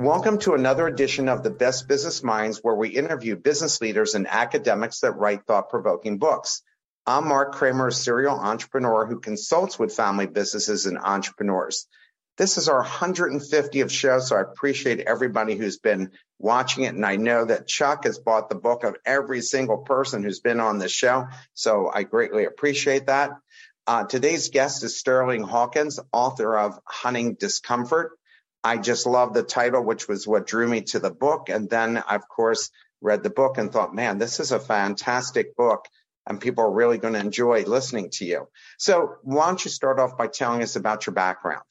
Welcome to another edition of the Best Business Minds, where we interview business leaders and academics that write thought provoking books. I'm Mark Kramer, a serial entrepreneur who consults with family businesses and entrepreneurs. This is our 150th show, so I appreciate everybody who's been watching it. And I know that Chuck has bought the book of every single person who's been on this show, so I greatly appreciate that. Uh, today's guest is Sterling Hawkins, author of Hunting Discomfort. I just love the title, which was what drew me to the book. And then, of course, read the book and thought, man, this is a fantastic book and people are really going to enjoy listening to you. So why don't you start off by telling us about your background?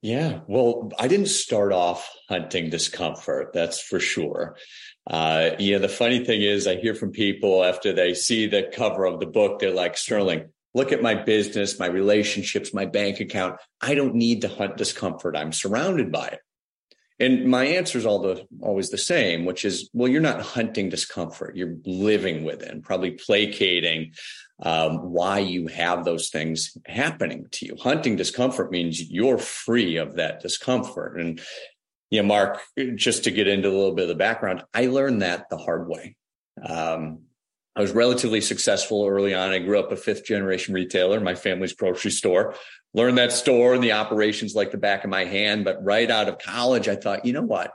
Yeah, well, I didn't start off hunting discomfort, that's for sure. Uh, you know, the funny thing is, I hear from people after they see the cover of the book, they're like, Sterling, look at my business, my relationships, my bank account. I don't need to hunt discomfort. I'm surrounded by it. And my answer is all the, always the same, which is, well, you're not hunting discomfort. You're living with it probably placating um, why you have those things happening to you. Hunting discomfort means you're free of that discomfort. And, you know, Mark, just to get into a little bit of the background, I learned that the hard way. Um, I was relatively successful early on. I grew up a fifth generation retailer, my family's grocery store, learned that store and the operations like the back of my hand. But right out of college, I thought, you know what?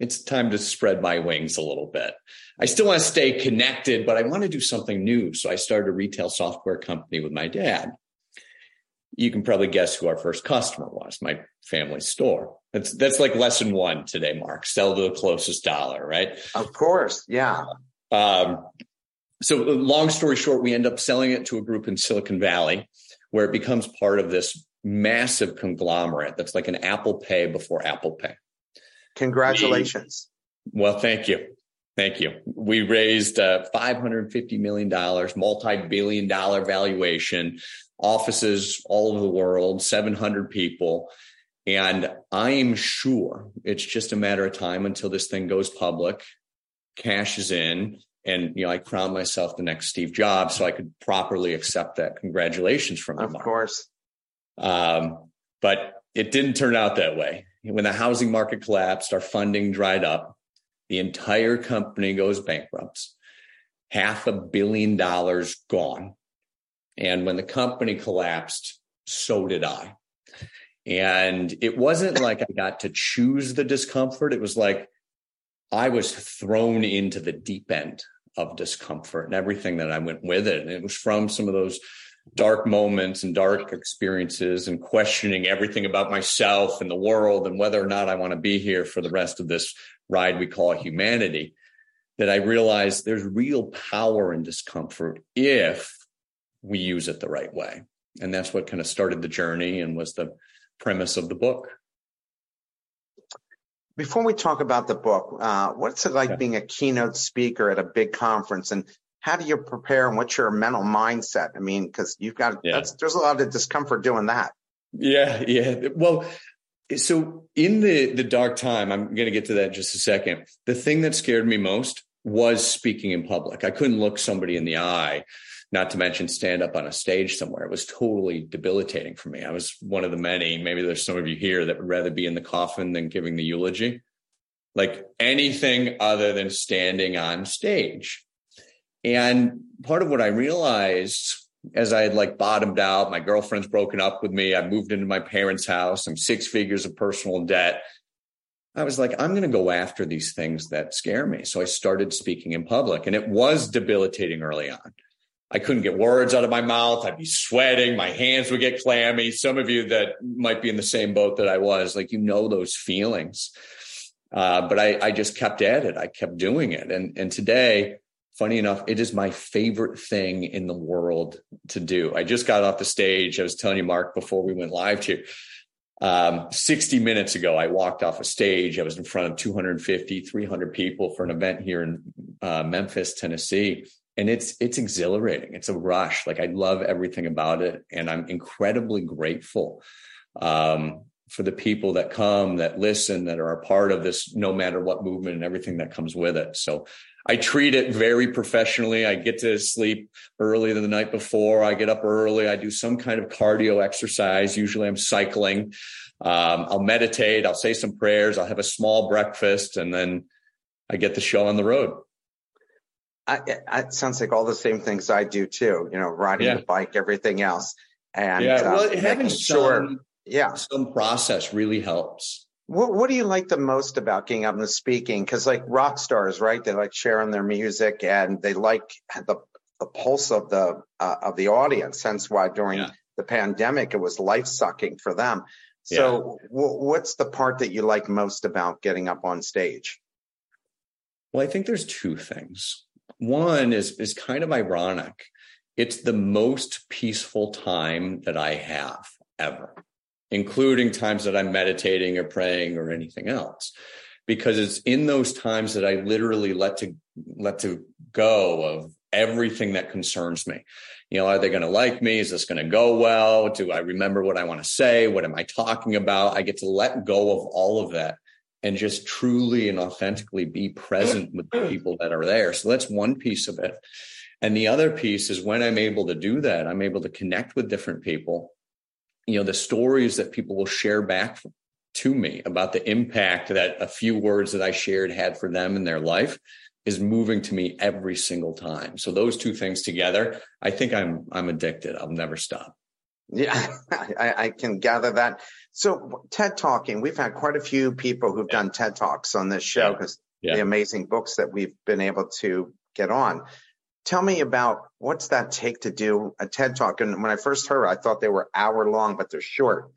It's time to spread my wings a little bit. I still want to stay connected, but I want to do something new. So I started a retail software company with my dad. You can probably guess who our first customer was, my family store. That's that's like lesson one today, Mark. Sell to the closest dollar, right? Of course, yeah. Um, so long story short, we end up selling it to a group in Silicon Valley where it becomes part of this massive conglomerate that's like an Apple Pay before Apple Pay. Congratulations. We, well, thank you. Thank you. We raised uh, $550 million, multi billion dollar valuation, offices all over the world, 700 people. And I'm sure it's just a matter of time until this thing goes public, cashes in, and you know i crowned myself the next steve jobs so i could properly accept that congratulations from him of course. Um, but it didn't turn out that way. When the housing market collapsed our funding dried up. The entire company goes bankrupt. Half a billion dollars gone. And when the company collapsed so did i. And it wasn't like i got to choose the discomfort. It was like I was thrown into the deep end of discomfort and everything that I went with it. And it was from some of those dark moments and dark experiences and questioning everything about myself and the world and whether or not I want to be here for the rest of this ride we call humanity that I realized there's real power in discomfort if we use it the right way. And that's what kind of started the journey and was the premise of the book. Before we talk about the book, uh, what's it like yeah. being a keynote speaker at a big conference, and how do you prepare, and what's your mental mindset? I mean, because you've got yeah. there's a lot of discomfort doing that. Yeah, yeah. Well, so in the the dark time, I'm going to get to that in just a second. The thing that scared me most was speaking in public. I couldn't look somebody in the eye not to mention stand up on a stage somewhere. It was totally debilitating for me. I was one of the many, maybe there's some of you here that would rather be in the coffin than giving the eulogy. Like anything other than standing on stage. And part of what I realized as I had like bottomed out, my girlfriend's broken up with me. I moved into my parents' house. I'm six figures of personal debt. I was like, I'm going to go after these things that scare me. So I started speaking in public and it was debilitating early on. I couldn't get words out of my mouth. I'd be sweating. My hands would get clammy. Some of you that might be in the same boat that I was, like, you know, those feelings. Uh, but I, I just kept at it. I kept doing it. And, and today, funny enough, it is my favorite thing in the world to do. I just got off the stage. I was telling you, Mark, before we went live to um, 60 minutes ago, I walked off a stage. I was in front of 250, 300 people for an event here in uh, Memphis, Tennessee and it's it's exhilarating. It's a rush. Like i love everything about it and i'm incredibly grateful um, for the people that come that listen that are a part of this no matter what movement and everything that comes with it. So i treat it very professionally. I get to sleep early the night before. I get up early. I do some kind of cardio exercise. Usually i'm cycling. Um, i'll meditate. I'll say some prayers. I'll have a small breakfast and then i get the show on the road I, it sounds like all the same things I do too. You know, riding yeah. the bike, everything else, and yeah, well, uh, having sure, some, yeah, some process really helps. What What do you like the most about getting up and speaking? Because like rock stars, right? They like sharing their music, and they like the the pulse of the uh, of the audience. Hence why during yeah. the pandemic it was life sucking for them. So, yeah. w- what's the part that you like most about getting up on stage? Well, I think there's two things. One is is kind of ironic. It's the most peaceful time that I have ever, including times that I'm meditating or praying or anything else. Because it's in those times that I literally let to let to go of everything that concerns me. You know, are they going to like me? Is this going to go well? Do I remember what I want to say? What am I talking about? I get to let go of all of that and just truly and authentically be present with the people that are there. So that's one piece of it. And the other piece is when I'm able to do that, I'm able to connect with different people. You know, the stories that people will share back to me about the impact that a few words that I shared had for them in their life is moving to me every single time. So those two things together, I think I'm I'm addicted. I'll never stop. Yeah, I, I, can gather that. So TED Talking, we've had quite a few people who've yeah. done TED Talks on this show because yeah. yeah. the amazing books that we've been able to get on. Tell me about what's that take to do a TED Talk? And when I first heard, I thought they were hour long, but they're short,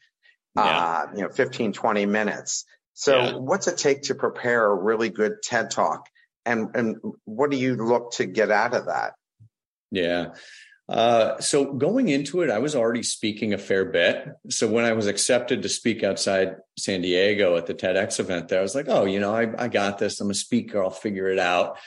uh, you know, 15, 20 minutes. So what's it take to prepare a really good TED Talk? And, and what do you look to get out of that? Yeah. Uh, so going into it, I was already speaking a fair bit. So when I was accepted to speak outside San Diego at the TEDx event, there I was like, "Oh, you know, I, I got this. I'm a speaker. I'll figure it out."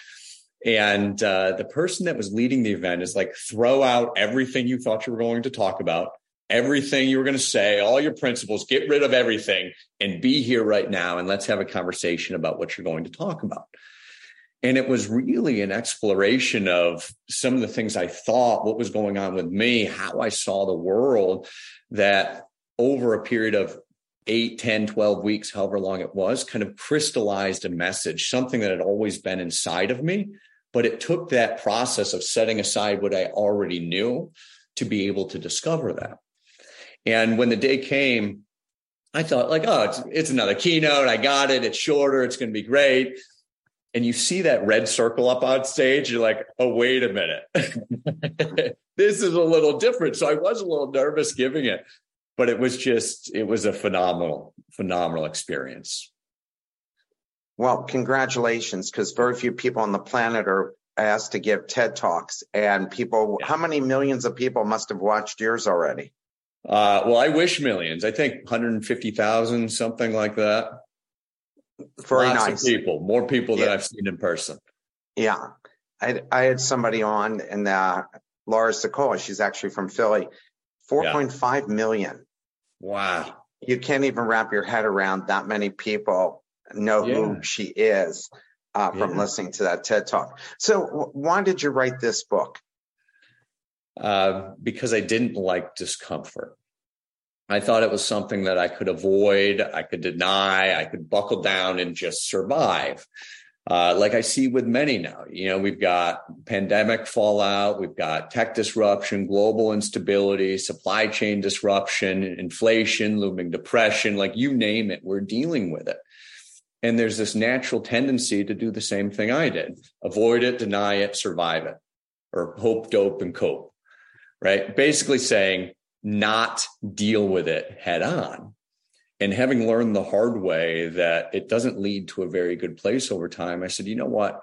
And uh, the person that was leading the event is like, "Throw out everything you thought you were going to talk about, everything you were going to say, all your principles. Get rid of everything, and be here right now, and let's have a conversation about what you're going to talk about." And it was really an exploration of some of the things I thought, what was going on with me, how I saw the world, that over a period of 8, 10, 12 weeks, however long it was, kind of crystallized a message, something that had always been inside of me. But it took that process of setting aside what I already knew to be able to discover that. And when the day came, I thought like, oh, it's, it's another keynote. I got it. It's shorter. It's going to be great and you see that red circle up on stage, you're like, oh, wait a minute. this is a little different. So I was a little nervous giving it, but it was just, it was a phenomenal, phenomenal experience. Well, congratulations, because very few people on the planet are asked to give TED Talks. And people, how many millions of people must have watched yours already? Uh, well, I wish millions. I think 150,000, something like that. Very Lots nice. people, more people yeah. than I've seen in person. Yeah. I, I had somebody on and uh, Laura Sicola, she's actually from Philly, Four point yeah. five million. Wow. You can't even wrap your head around that many people know yeah. who she is uh, from yeah. listening to that TED talk. So, why did you write this book? Uh, because I didn't like discomfort. I thought it was something that I could avoid, I could deny, I could buckle down and just survive. Uh, like I see with many now, you know, we've got pandemic fallout, we've got tech disruption, global instability, supply chain disruption, inflation, looming depression, like you name it, we're dealing with it. And there's this natural tendency to do the same thing I did avoid it, deny it, survive it, or hope, dope, and cope, right? Basically saying, not deal with it head on. And having learned the hard way that it doesn't lead to a very good place over time, I said, you know what?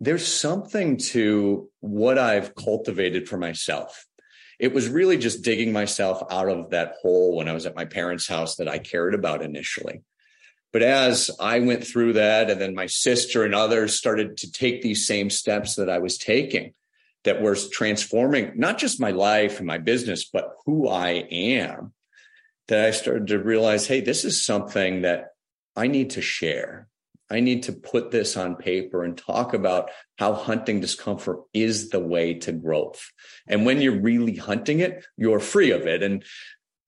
There's something to what I've cultivated for myself. It was really just digging myself out of that hole when I was at my parents' house that I cared about initially. But as I went through that, and then my sister and others started to take these same steps that I was taking, that was transforming not just my life and my business, but who I am, that I started to realize, hey, this is something that I need to share. I need to put this on paper and talk about how hunting discomfort is the way to growth. And when you're really hunting it, you're free of it. And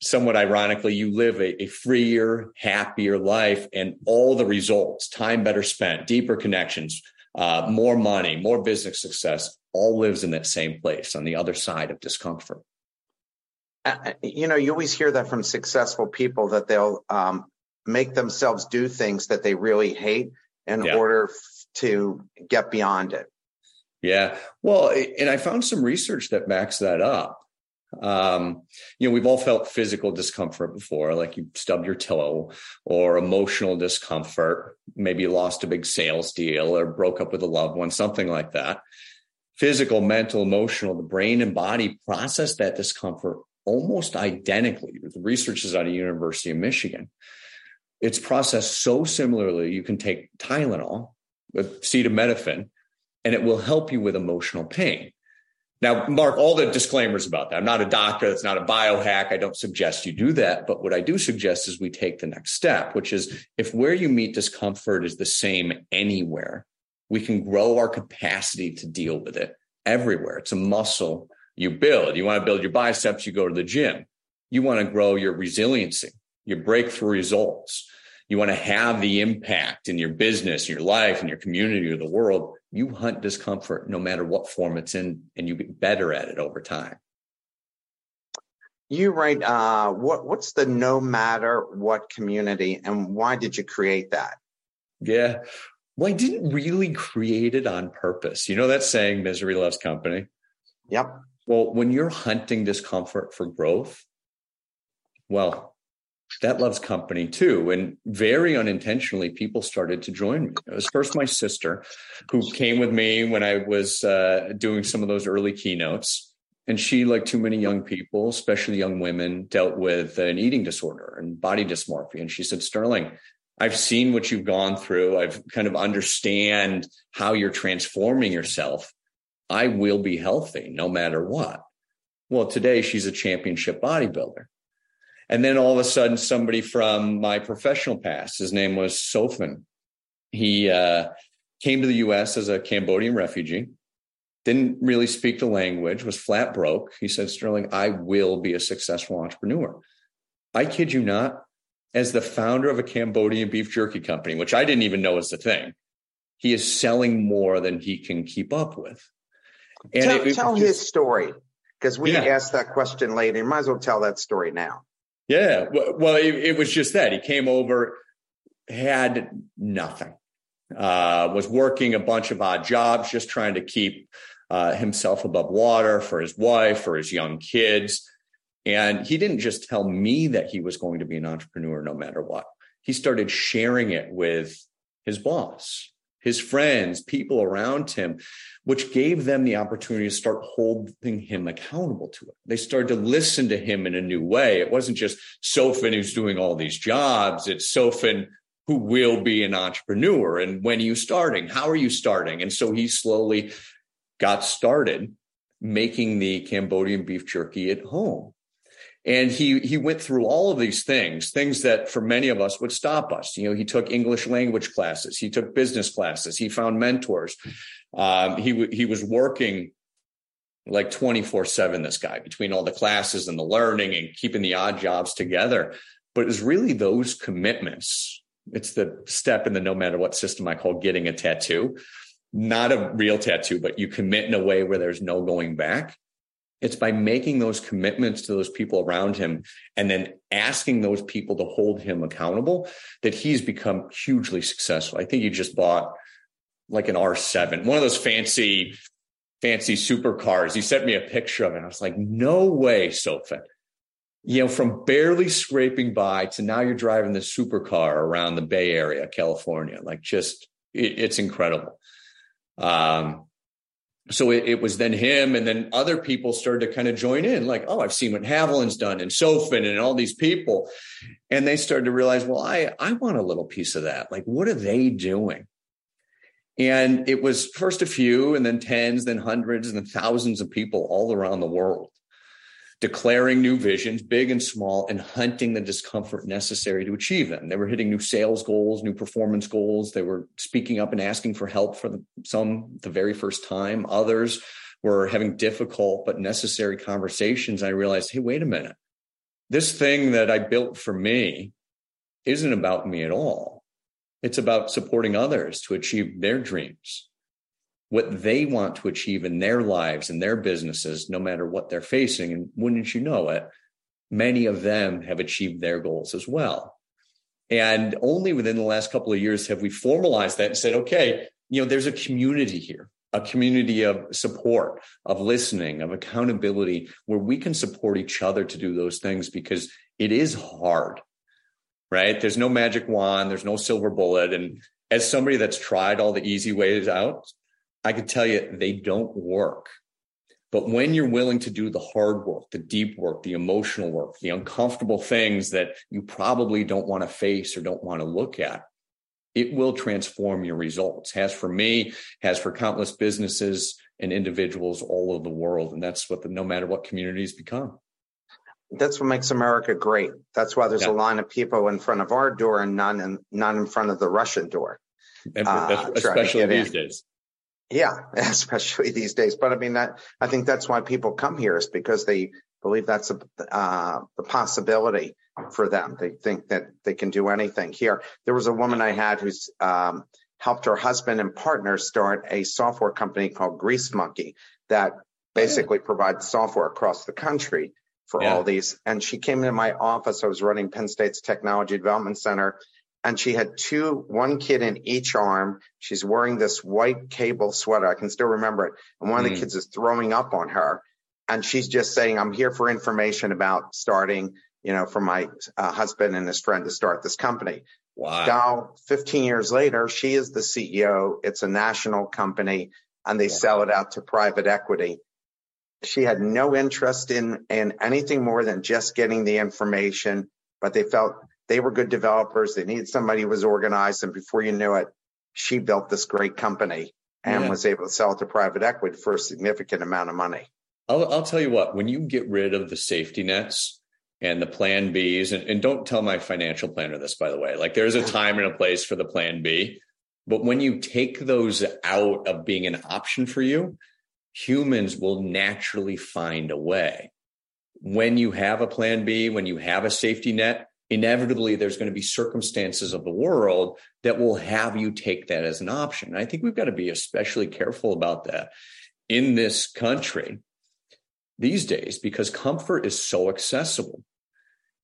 somewhat ironically, you live a, a, freer, happier life and all the results, time better spent, deeper connections, uh, more money, more business success, all lives in that same place on the other side of discomfort. Uh, you know, you always hear that from successful people that they'll um, make themselves do things that they really hate in yeah. order to get beyond it. Yeah. Well, and I found some research that backs that up. Um, you know, we've all felt physical discomfort before, like you stubbed your toe or emotional discomfort. Maybe you lost a big sales deal or broke up with a loved one, something like that. Physical, mental, emotional, the brain and body process that discomfort almost identically. The research is out of University of Michigan. It's processed so similarly. You can take Tylenol, acetaminophen, and it will help you with emotional pain. Now, Mark, all the disclaimers about that. I'm not a doctor. That's not a biohack. I don't suggest you do that. But what I do suggest is we take the next step, which is if where you meet discomfort is the same anywhere, we can grow our capacity to deal with it everywhere. It's a muscle you build. You want to build your biceps, you go to the gym. You want to grow your resiliency, your breakthrough results. You want to have the impact in your business, your life, and your community or the world you hunt discomfort no matter what form it's in, and you get better at it over time. You write, uh, what what's the no matter what community, and why did you create that? Yeah, well, I didn't really create it on purpose. You know that saying, "Misery loves company." Yep. Well, when you're hunting discomfort for growth, well, that loves company too. And very unintentionally, people started to join me. It was first my sister who came with me when I was uh, doing some of those early keynotes. And she, like too many young people, especially young women, dealt with an eating disorder and body dysmorphia. And she said, Sterling, I've seen what you've gone through. I've kind of understand how you're transforming yourself. I will be healthy no matter what. Well, today she's a championship bodybuilder. And then all of a sudden, somebody from my professional past, his name was Sofan. He uh, came to the US as a Cambodian refugee, didn't really speak the language, was flat broke. He said, Sterling, I will be a successful entrepreneur. I kid you not, as the founder of a Cambodian beef jerky company, which I didn't even know was the thing, he is selling more than he can keep up with. And tell, it, it tell just, his story because we yeah. asked that question later. You might as well tell that story now. Yeah. Well, it, it, was just that he came over, had nothing, uh, was working a bunch of odd jobs, just trying to keep uh, himself above water for his wife, for his young kids. And he didn't just tell me that he was going to be an entrepreneur no matter what. He started sharing it with his boss, his friends, people around him, which gave them the opportunity to start holding him accountable to it. They started to listen to him in a new way. It wasn't just Sofan who's doing all these jobs. It's Sofan who will be an entrepreneur. And when are you starting? How are you starting? And so he slowly got started making the Cambodian beef jerky at home. And he he went through all of these things, things that for many of us would stop us. You know, he took English language classes, he took business classes, he found mentors. Um, he he was working like 24 7 this guy between all the classes and the learning and keeping the odd jobs together but it was really those commitments it's the step in the no matter what system i call getting a tattoo not a real tattoo but you commit in a way where there's no going back it's by making those commitments to those people around him and then asking those people to hold him accountable that he's become hugely successful. I think he just bought like an R7, one of those fancy, fancy supercars. He sent me a picture of it. I was like, no way, Sofan. You know, from barely scraping by to now you're driving the supercar around the Bay Area, California. Like just, it, it's incredible. Um, so it, it, was then him and then other people started to kind of join in like oh i've seen what haviland's done and sofan and all these people. And they started to realize well i i want a little piece of that. Like what are they doing? And it was first a few and then tens, then hundreds and then thousands of people all around the world declaring new visions, big and small, and hunting the discomfort necessary to achieve them. They were hitting new sales goals, new performance goals. They were speaking up and asking for help for the, some the very first time. Others were having difficult but necessary conversations. I realized, hey, wait a minute. This thing that I built for me isn't about me at all. It's about supporting others to achieve their dreams what they want to achieve in their lives and their businesses, no matter what they're facing. And wouldn't you know it, many of them have achieved their goals as well. And only within the last couple of years have we formalized that and said, okay, you know, there's a community here, a community of support, of listening, of accountability, where we can support each other to do those things because it is hard, right? There's no magic wand, there's no silver bullet. And as somebody that's tried all the easy ways out, I could tell you they don't work. But when you're willing to do the hard work, the deep work, the emotional work, the uncomfortable things that you probably don't want to face or don't want to look at, it will transform your results. Has for me, has for countless businesses and individuals all over the world. And that's what the no matter what communities become. That's what makes America great. That's why there's yeah. a line of people in front of our door and none in, none in front of the Russian door. Uh, especially these in. days. Yeah, especially these days. But I mean, that I think that's why people come here is because they believe that's a, uh, the possibility for them. They think that they can do anything here. There was a woman I had who's um, helped her husband and partner start a software company called Grease Monkey that basically provides software across the country for yeah. all these. And she came into my office. I was running Penn State's Technology Development Center and she had two, one kid in each arm. She's wearing this white cable sweater. I can still remember it. And one mm. of the mm. kids is throwing up on her. And she's just saying, I'm here for information about starting, you know, for my uh, husband and his friend to start this company. Wow. Now, 15 years later, she is the CEO. It's a national company and they wow. sell it out to private equity. She had no interest in, in anything more than just getting the information, but they felt they were good developers. They needed somebody who was organized. And before you knew it, she built this great company and yeah. was able to sell it to private equity for a significant amount of money. I'll, I'll tell you what, when you get rid of the safety nets and the plan Bs, and, and don't tell my financial planner this, by the way, like there's a time and a place for the plan B. But when you take those out of being an option for you, humans will naturally find a way. When you have a plan B, when you have a safety net, inevitably there's going to be circumstances of the world that will have you take that as an option. And I think we've got to be especially careful about that in this country these days because comfort is so accessible.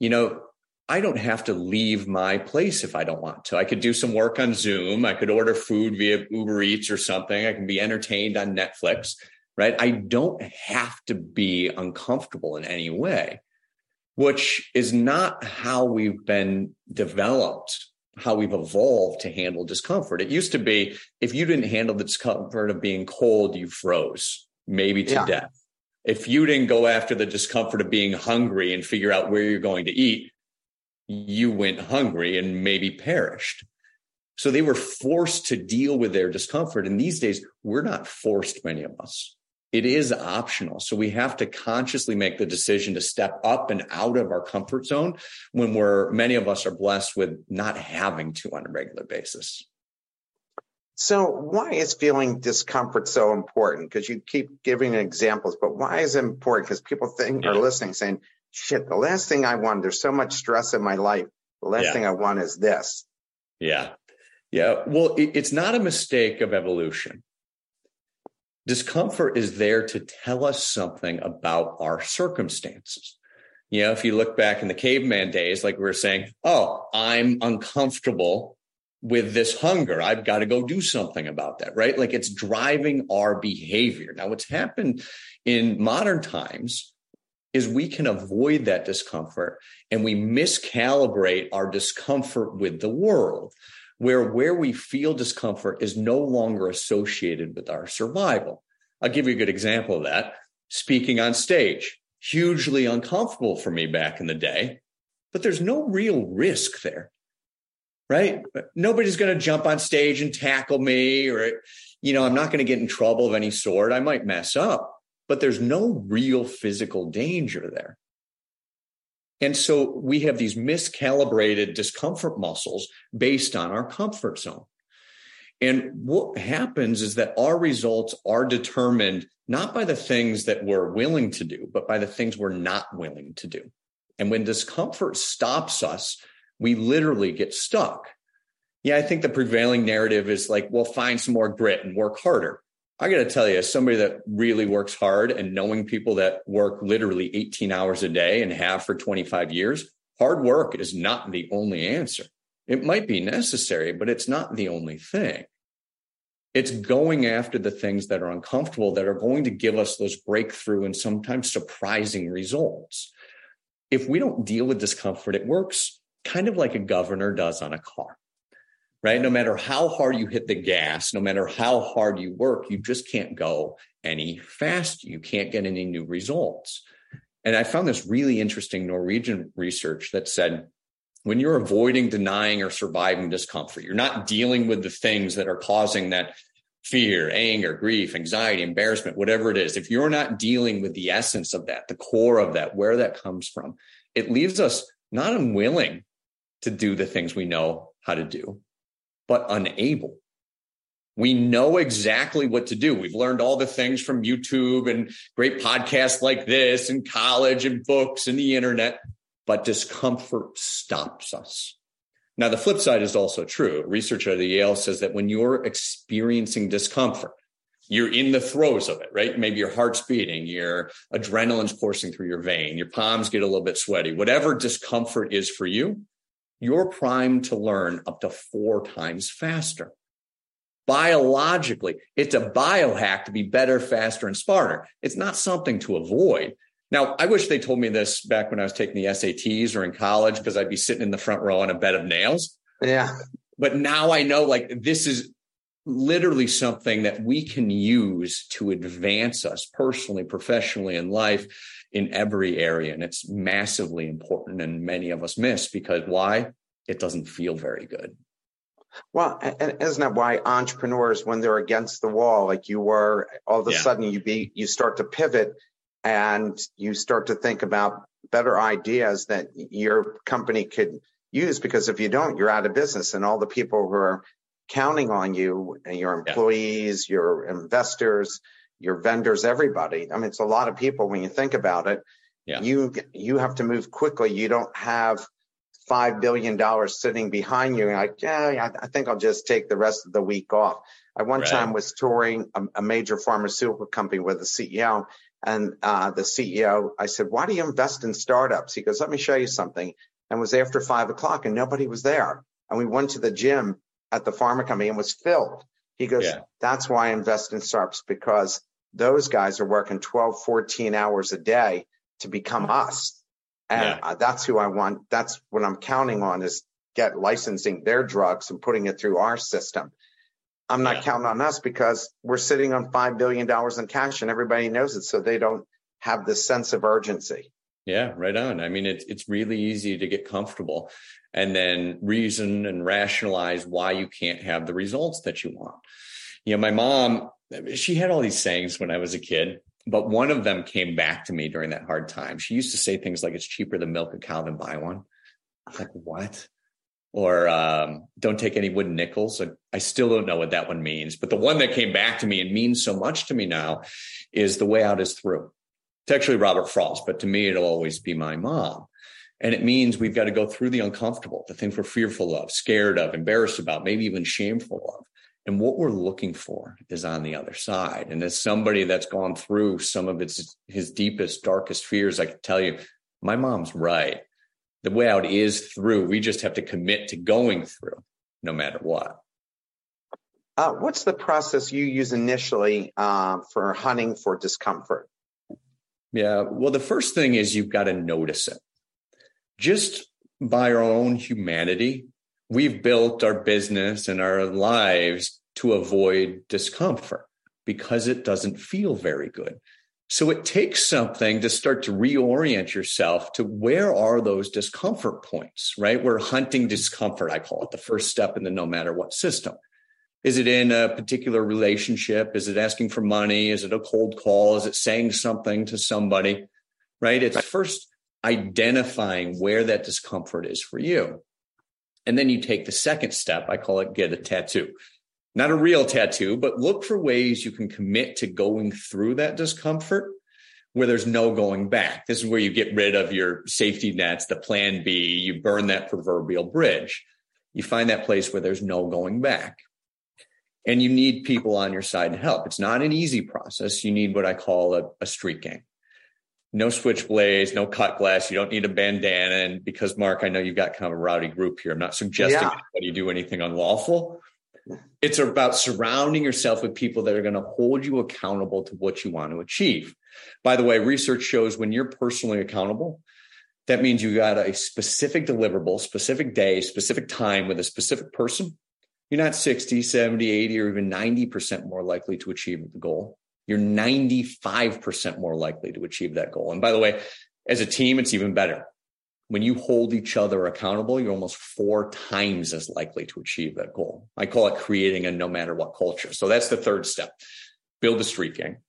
You know, I don't have to leave my place if I don't want to. I could do some work on Zoom. I could order food via Uber Eats or something. I can be entertained on Netflix, right? I don't have to be uncomfortable in any way which is not how we've been developed, how we've evolved to handle discomfort. It used to be if you didn't handle the discomfort of being cold, you froze, maybe to yeah. death. If you didn't go after the discomfort of being hungry and figure out where you're going to eat, you went hungry and maybe perished. So they were forced to deal with their discomfort. And these days, we're not forced, many of us it is optional. So we have to consciously make the decision to step up and out of our comfort zone when we're, many of us are blessed with not having to on a regular basis. So why is feeling discomfort so important? Because you keep giving examples, but why is it important? Because people think are listening saying, shit, the last thing I want, there's so much stress in my life. The last yeah. thing I want is this. Yeah. Yeah. Well, it, it's not a mistake of evolution discomfort is there to tell us something about our circumstances. You know, if you look back in the caveman days, like we were saying, oh, I'm uncomfortable with this hunger. I've got to go do something about that, right? Like it's driving our behavior. Now, what's happened in modern times is we can avoid that discomfort and we miscalibrate our discomfort with the world where where we feel discomfort is no longer associated with our survival. I'll give you a good example of that. Speaking on stage, hugely uncomfortable for me back in the day, but there's no real risk there. right? Nobody's going to jump on stage and tackle me, or, you know, I'm not going to get in trouble of any sort. I might mess up, but there's no real physical danger there. And so we have these miscalibrated discomfort muscles based on our comfort zone. And what happens is that our results are determined not by the things that we're willing to do, but by the things we're not willing to do. And when discomfort stops us, we literally get stuck. Yeah, I think the prevailing narrative is like, well, find some more grit and work harder. I got to tell you, as somebody that really works hard and knowing people that work literally 18 hours a day and have for 25 years, hard work is not the only answer. It might be necessary, but it's not the only thing. It's going after the things that are uncomfortable that are going to give us those breakthrough and sometimes surprising results. If we don't deal with discomfort, it works kind of like a governor does on a car, right? No matter how hard you hit the gas, no matter how hard you work, you just can't go any faster. You can't get any new results. And I found this really interesting Norwegian research that said when you're avoiding, denying, or surviving discomfort, you're not dealing with the things that are causing that fear, anger, grief, anxiety, embarrassment, whatever it is. If you're not dealing with the essence of that, the core of that, where that comes from, it leaves us not unwilling to do the things we know how to do, but unable. We know exactly what to do. We've learned all the things from YouTube and great podcasts like this and college and books and the internet but discomfort stops us. Now, the flip side is also true. Research at Yale says that when you're experiencing discomfort, you're in the throes of it, right? Maybe your heart's beating, your adrenaline's coursing through your vein, your palms get a little bit sweaty, whatever discomfort is for you, you're primed to learn up to four times faster. Biologically, it's a biohack to be better, faster, and smarter. It's not something to avoid. Now, I wish they told me this back when I was taking the SATs or in college because I'd be sitting in the front row on a bed of nails. Yeah. But now I know like this is literally something that we can use to advance us personally, professionally, in life in every area. And it's massively important. And many of us miss because why? It doesn't feel very good. Well, and isn't that why entrepreneurs, when they're against the wall, like you were, all of a yeah. sudden you be you start to pivot and you start to think about better ideas that your company could use because if you don't you're out of business and all the people who are counting on you and your employees yeah. your investors your vendors everybody i mean it's a lot of people when you think about it yeah. you you have to move quickly you don't have five billion dollars sitting behind you and like yeah I, think i'll just take the rest of the week off i one right. time was touring a, a major pharmaceutical company with the ceo and uh, the CEO, I said, why do you invest in startups? He goes, let me show you something. And it was after five o'clock and nobody was there. And we went to the gym at the pharma company and was filled. He goes, yeah. that's why I invest in startups because those guys are working 12, 14 hours a day to become us. And yeah. that's who I want. That's what I'm counting on is get licensing their drugs and putting it through our system. I'm not yeah. counting on us because we're sitting on $5 billion in cash and everybody knows it. So they don't have this sense of urgency. Yeah, right on. I mean, it's it's really easy to get comfortable and then reason and rationalize why you can't have the results that you want. You know, my mom, she had all these sayings when I was a kid, but one of them came back to me during that hard time. She used to say things like, it's cheaper to milk a cow than buy one. I'm like, what? or um, don't take any wooden nickels. I, I still don't know what that one means, but the one that came back to me and means so much to me now is the way out is through. It's actually Robert Frost, but to me, it'll always be my mom. And it means we've got to go through the uncomfortable, the things we're fearful of, scared of, embarrassed about, maybe even shameful of. And what we're looking for is on the other side. And as somebody that's gone through some of his deepest, darkest fears, I can tell you, my mom's right the way out is through. We just have to commit to going through no matter what. Uh, what's the process you use initially uh, for hunting for discomfort? Yeah, well, the first thing is you've got to notice it. Just by our own humanity, we've built our business and our lives to avoid discomfort because it doesn't feel very good. So it takes something to start to reorient yourself to where are those discomfort points, right? We're hunting discomfort, I call it the first step in the no matter what system. Is it in a particular relationship? Is it asking for money? Is it a cold call? Is it saying something to somebody? Right? It's first identifying where that discomfort is for you. And then you take the second step. I call it get a tattoo. Not a real tattoo, but look for ways you can commit to going through that discomfort where there's no going back. This is where you get rid of your safety nets, the plan B, you burn that proverbial bridge. You find that place where there's no going back and you need people on your side to help. It's not an easy process. You need what I call a, a street gang. No switchblades, no cut glass. You don't need a bandana. And because Mark, I know you've got kind of a rowdy group here. I'm not suggesting yeah. anybody do anything unlawful. It's about surrounding yourself with people that are going to hold you accountable to what you want to achieve. By the way, research shows when you're personally accountable, that means you got a specific deliverable, specific day, specific time with a specific person you're not 60, 70, 80, or even 90% more likely to achieve the goal. You're 95% more likely to achieve that goal. And by the way, as a team, it's even better. When you hold each other accountable, you're almost four times as likely to achieve that goal. I call it creating a no matter what culture. So that's the third step build a street gang.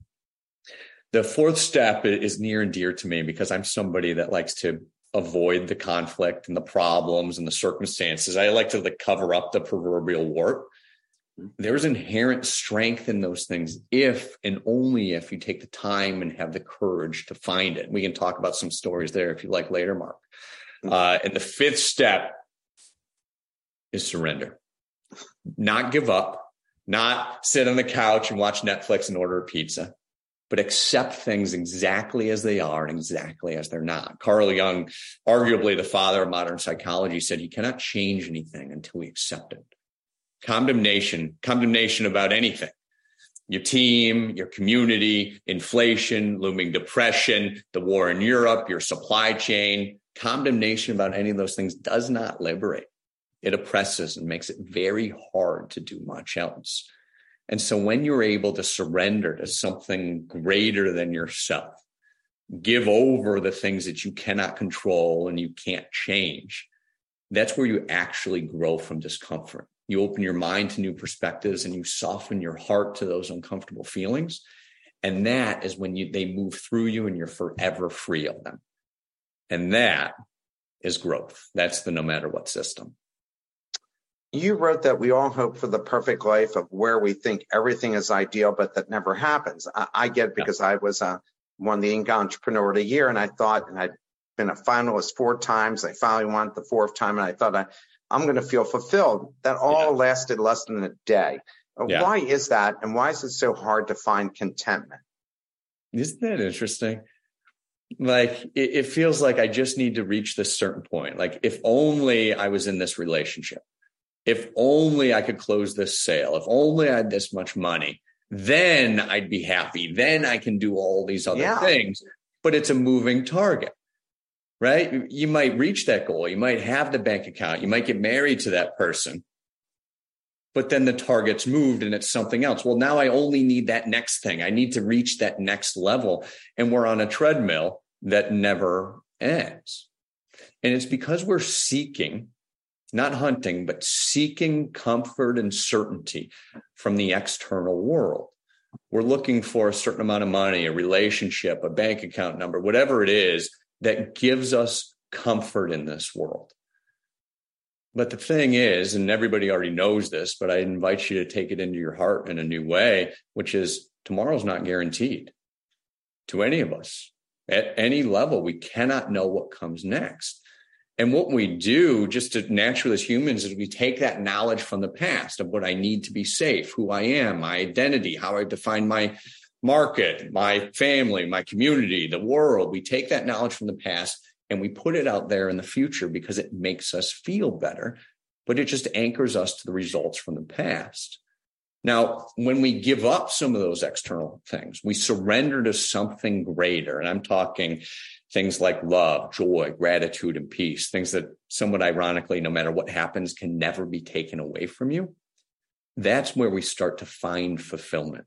The fourth step is near and dear to me because I'm somebody that likes to avoid the conflict and the problems and the circumstances. I like to like cover up the proverbial wart. There's inherent strength in those things if and only if you take the time and have the courage to find it. We can talk about some stories there if you like later, Mark. Uh, and the fifth step is surrender. Not give up, not sit on the couch and watch Netflix and order a pizza but accept things exactly as they are and exactly as they're not. Carl Jung, arguably the father of modern psychology, said you cannot change anything until we accept it. Condemnation, condemnation about anything. Your team, your community, inflation, looming depression, the war in Europe, your supply chain, condemnation about any of those things does not liberate. It oppresses and makes it very hard to do much else. And so when you're able to surrender to something greater than yourself, give over the things that you cannot control and you can't change, that's where you actually grow from discomfort. You open your mind to new perspectives and you soften your heart to those uncomfortable feelings. And that is when you, they move through you and you're forever free of them. And that is growth. That's the no matter what system you wrote that we all hope for the perfect life of where we think everything is ideal, but that never happens. I, I get it because yeah. I was uh, one the Inc. Entrepreneur of the Year, and I thought, and I'd been a finalist four times. I finally won it the fourth time, and I thought I, I'm going to feel fulfilled. That all yeah. lasted less than a day. Uh, yeah. Why is that, and why is it so hard to find contentment? Isn't that interesting? Like it, it feels like I just need to reach this certain point. Like if only I was in this relationship if only I could close this sale, if only I had this much money, then I'd be happy. Then I can do all these other yeah. things. But it's a moving target, right? You might reach that goal. You might have the bank account. You might get married to that person. But then the target's moved and it's something else. Well, now I only need that next thing. I need to reach that next level. And we're on a treadmill that never ends. And it's because we're seeking not hunting, but seeking comfort and certainty from the external world. We're looking for a certain amount of money, a relationship, a bank account number, whatever it is that gives us comfort in this world. But the thing is, and everybody already knows this, but I invite you to take it into your heart in a new way, which is tomorrow's not guaranteed to any of us at any level. We cannot know what comes next. And what we do just to naturally as humans is we take that knowledge from the past of what I need to be safe, who I am, my identity, how I define my market, my family, my community, the world. We take that knowledge from the past and we put it out there in the future because it makes us feel better, but it just anchors us to the results from the past. Now, when we give up some of those external things, we surrender to something greater. And I'm talking things like love, joy, gratitude, and peace, things that somewhat ironically, no matter what happens, can never be taken away from you. That's where we start to find fulfillment.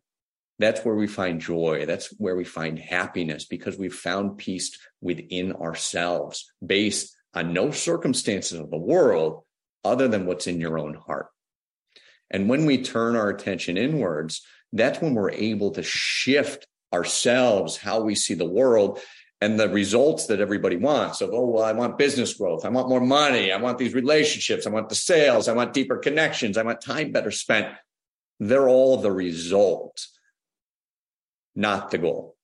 That's where we find joy. That's where we find happiness because we've found peace within ourselves based on no circumstances of the world other than what's in your own heart. And when we turn our attention inwards, that's when we're able to shift ourselves, how we see the world, and the results that everybody wants of, oh, well, I want business growth. I want more money. I want these relationships. I want the sales. I want deeper connections. I want time better spent. They're all the result, not the goal.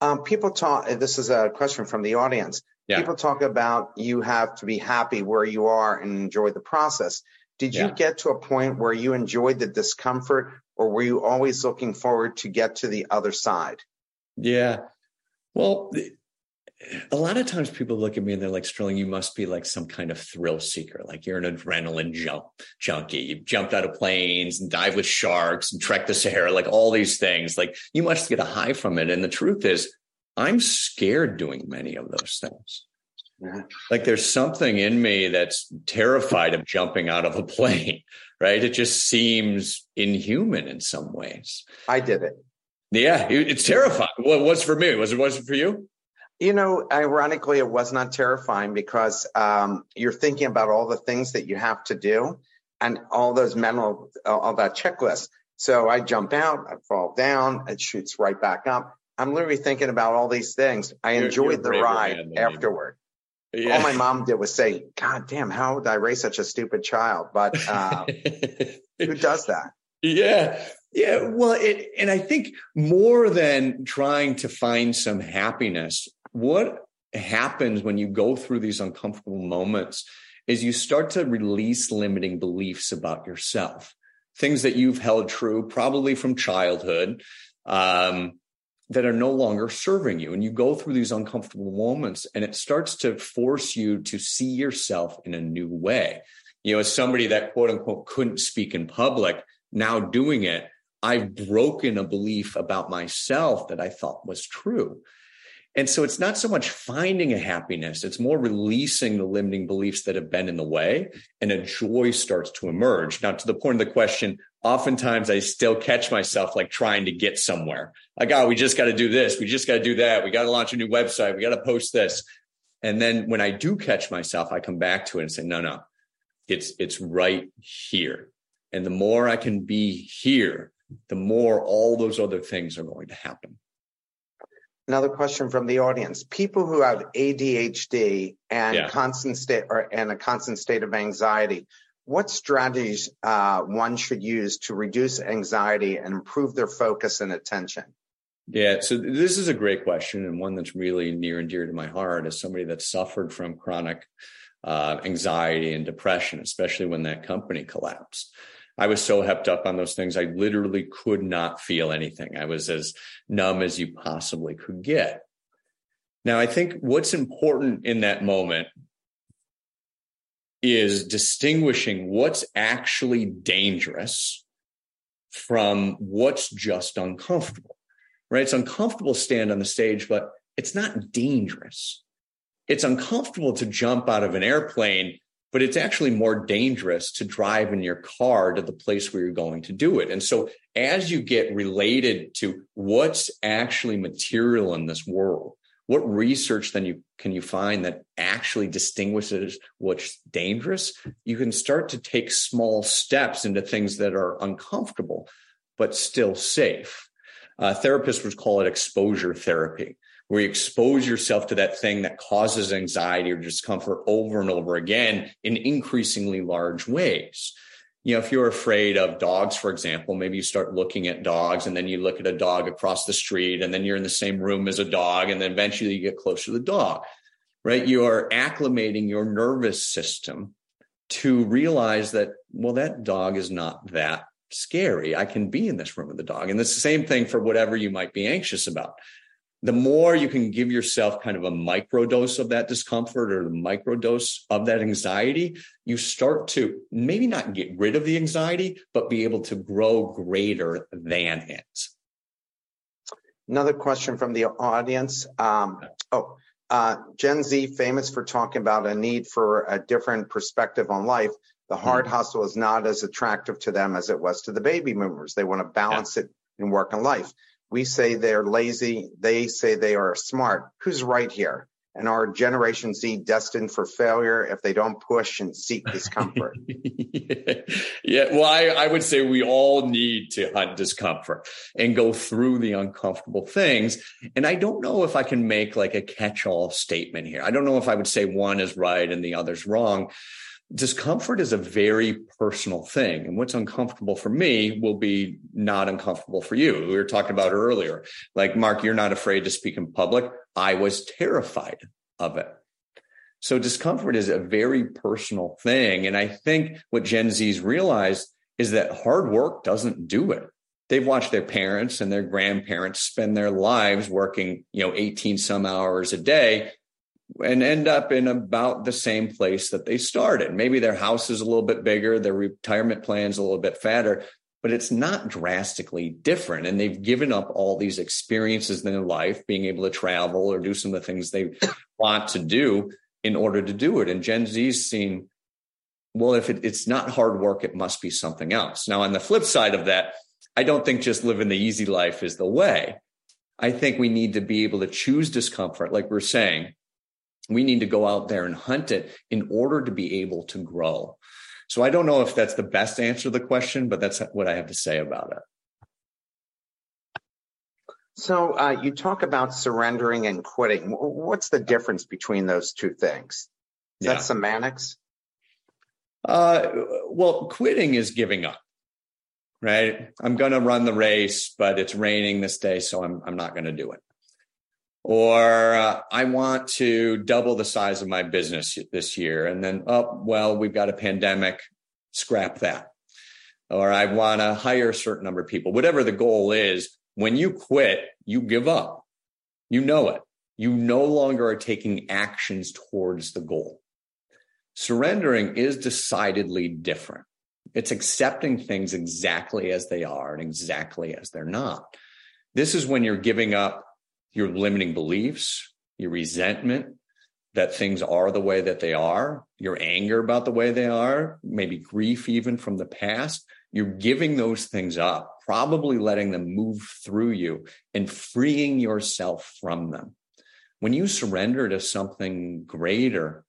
Um, people talk, this is a question from the audience. Yeah. People talk about you have to be happy where you are and enjoy the process. Did you yeah. get to a point where you enjoyed the discomfort or were you always looking forward to get to the other side? Yeah. Well, a lot of times people look at me and they're like, Sterling, you must be like some kind of thrill seeker. Like you're an adrenaline jump junkie. You've jumped out of planes and dived with sharks and trekked the Sahara, like all these things. Like you must get a high from it. And the truth is, I'm scared doing many of those things. Yeah. Like there's something in me that's terrified of jumping out of a plane, right? It just seems inhuman in some ways. I did it. Yeah, it's terrifying. What was for me? Was it was it for you? You know, ironically, it was not terrifying because um, you're thinking about all the things that you have to do and all those mental, all that checklist. So I jump out, I fall down, it shoots right back up. I'm literally thinking about all these things. I you're, enjoyed you're the ride afterward. Yeah. All my mom did was say, God damn, how would I raise such a stupid child? But uh, who does that? Yeah. Yeah. Well, it, and I think more than trying to find some happiness, what happens when you go through these uncomfortable moments is you start to release limiting beliefs about yourself, things that you've held true, probably from childhood. Um, that are no longer serving you. And you go through these uncomfortable moments and it starts to force you to see yourself in a new way. You know, as somebody that quote unquote couldn't speak in public, now doing it, I've broken a belief about myself that I thought was true. And so it's not so much finding a happiness, it's more releasing the limiting beliefs that have been in the way, and a joy starts to emerge. Now, to the point of the question, oftentimes I still catch myself like trying to get somewhere. Like, oh, we just got to do this, we just got to do that, we got to launch a new website, we got to post this. And then when I do catch myself, I come back to it and say, no, no, it's it's right here. And the more I can be here, the more all those other things are going to happen. Another question from the audience. People who have ADHD and yeah. constant state or and a constant state of anxiety, what strategies uh, one should use to reduce anxiety and improve their focus and attention? Yeah, so this is a great question and one that's really near and dear to my heart as somebody that suffered from chronic uh, anxiety and depression, especially when that company collapsed. I was so hepped up on those things. I literally could not feel anything. I was as numb as you possibly could get. Now, I think what's important in that moment is distinguishing what's actually dangerous from what's just uncomfortable, right? It's uncomfortable to stand on the stage, but it's not dangerous. It's uncomfortable to jump out of an airplane but it's actually more dangerous to drive in your car to the place where you're going to do it. And so as you get related to what's actually material in this world, what research then you can you find that actually distinguishes what's dangerous? You can start to take small steps into things that are uncomfortable, but still safe. Uh, therapists would call it exposure therapy where you expose yourself to that thing that causes anxiety or discomfort over and over again in increasingly large ways. You know, if you're afraid of dogs, for example, maybe you start looking at dogs and then you look at a dog across the street and then you're in the same room as a dog and then eventually you get close to the dog, right? You are acclimating your nervous system to realize that, well, that dog is not that scary. I can be in this room with the dog. And it's the same thing for whatever you might be anxious about the more you can give yourself kind of a micro dose of that discomfort or the micro dose of that anxiety, you start to maybe not get rid of the anxiety, but be able to grow greater than it. Another question from the audience. Um, oh, uh, Gen Z, famous for talking about a need for a different perspective on life. The hard mm-hmm. hustle is not as attractive to them as it was to the baby boomers. They want to balance yeah. it in work and life. We say they're lazy. They say they are smart. Who's right here? And are Generation Z destined for failure if they don't push and seek discomfort? yeah, well, I, I, would say we all need to hunt discomfort and go through the uncomfortable things. And I don't know if I can make like a catch all statement here. I don't know if I would say one is right and the other's wrong discomfort is a very personal thing. And what's uncomfortable for me will be not uncomfortable for you. We were talking about earlier. Like, Mark, you're not afraid to speak in public. I was terrified of it. So discomfort is a very personal thing. And I think what Gen Z's realized is that hard work doesn't do it. They've watched their parents and their grandparents spend their lives working, you know, 18 some hours a day and end up in about the same place that they started. Maybe their house is a little bit bigger, their retirement plan's a little bit fatter, but it's not drastically different. And they've given up all these experiences in their life, being able to travel or do some of the things they want to do in order to do it. And Gen Z's seen, well, if it, it's not hard work, it must be something else. Now, on the flip side of that, I don't think just living the easy life is the way. I think we need to be able to choose discomfort, like we're saying, we need to go out there and hunt it in order to be able to grow. So I don't know if that's the best answer to the question, but that's what I have to say about it. So uh, you talk about surrendering and quitting. What's the difference between those two things? Is yeah. that semantics? Uh, well, quitting is giving up, right? I'm going to run the race, but it's raining this day, so I'm I'm not going to do it or uh, I want to double the size of my business this year. And then, oh, well, we've got a pandemic, scrap that. Or I want to hire a certain number of people. Whatever the goal is, when you quit, you give up. You know it. You no longer are taking actions towards the goal. Surrendering is decidedly different. It's accepting things exactly as they are and exactly as they're not. This is when you're giving up your limiting beliefs, your resentment that things are the way that they are, your anger about the way they are, maybe grief even from the past. You're giving those things up, probably letting them move through you and freeing yourself from them. When you surrender to something greater,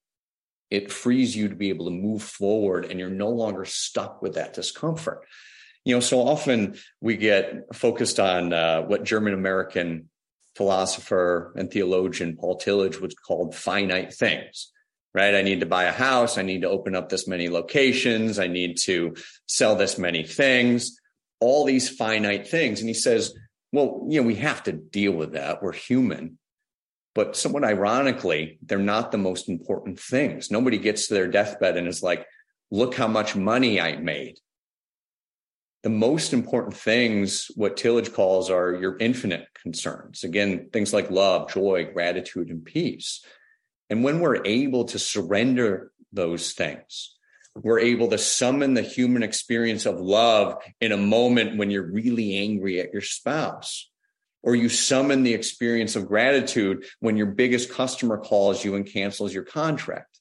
it frees you to be able to move forward and you're no longer stuck with that discomfort. You know, so often we get focused on uh, what German American philosopher and theologian Paul Tillich was called finite things, right? I need to buy a house. I need to open up this many locations. I need to sell this many things, all these finite things. And he says, well, you know, we have to deal with that. We're human. But somewhat ironically, they're not the most important things. Nobody gets to their deathbed and is like, look how much money I made the most important things, what Tillich calls are your infinite concerns. Again, things like love, joy, gratitude, and peace. And when we're able to surrender those things, we're able to summon the human experience of love in a moment when you're really angry at your spouse. Or you summon the experience of gratitude when your biggest customer calls you and cancels your contract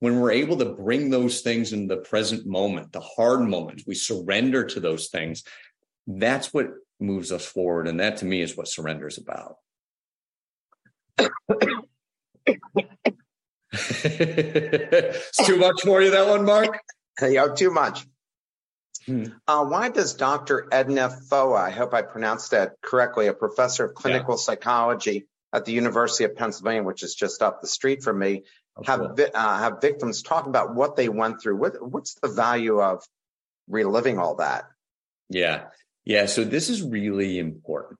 when we're able to bring those things in the present moment, the hard moments, we surrender to those things. That's what moves us forward. And that to me is what surrender is about. it's too much for you, that one, Mark? Yeah, too much. Hmm. Uh, why does Dr. Edna Foa, I hope I pronounced that correctly, a professor of clinical yeah. psychology at the University of Pennsylvania, which is just up the street from me, have uh, have victims talk about what they went through. What what's the value of reliving all that? Yeah, yeah. So this is really important.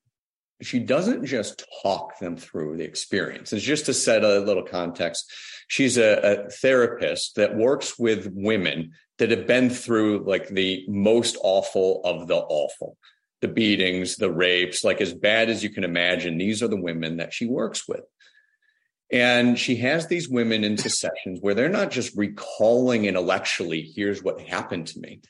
She doesn't just talk them through the experience. It's just to set a little context. She's a, a therapist that works with women that have been through like the most awful of the awful the beatings, the rapes, like as bad as you can imagine. These are the women that she works with. And she has these women into sessions where they're not just recalling intellectually, here's what happened to me,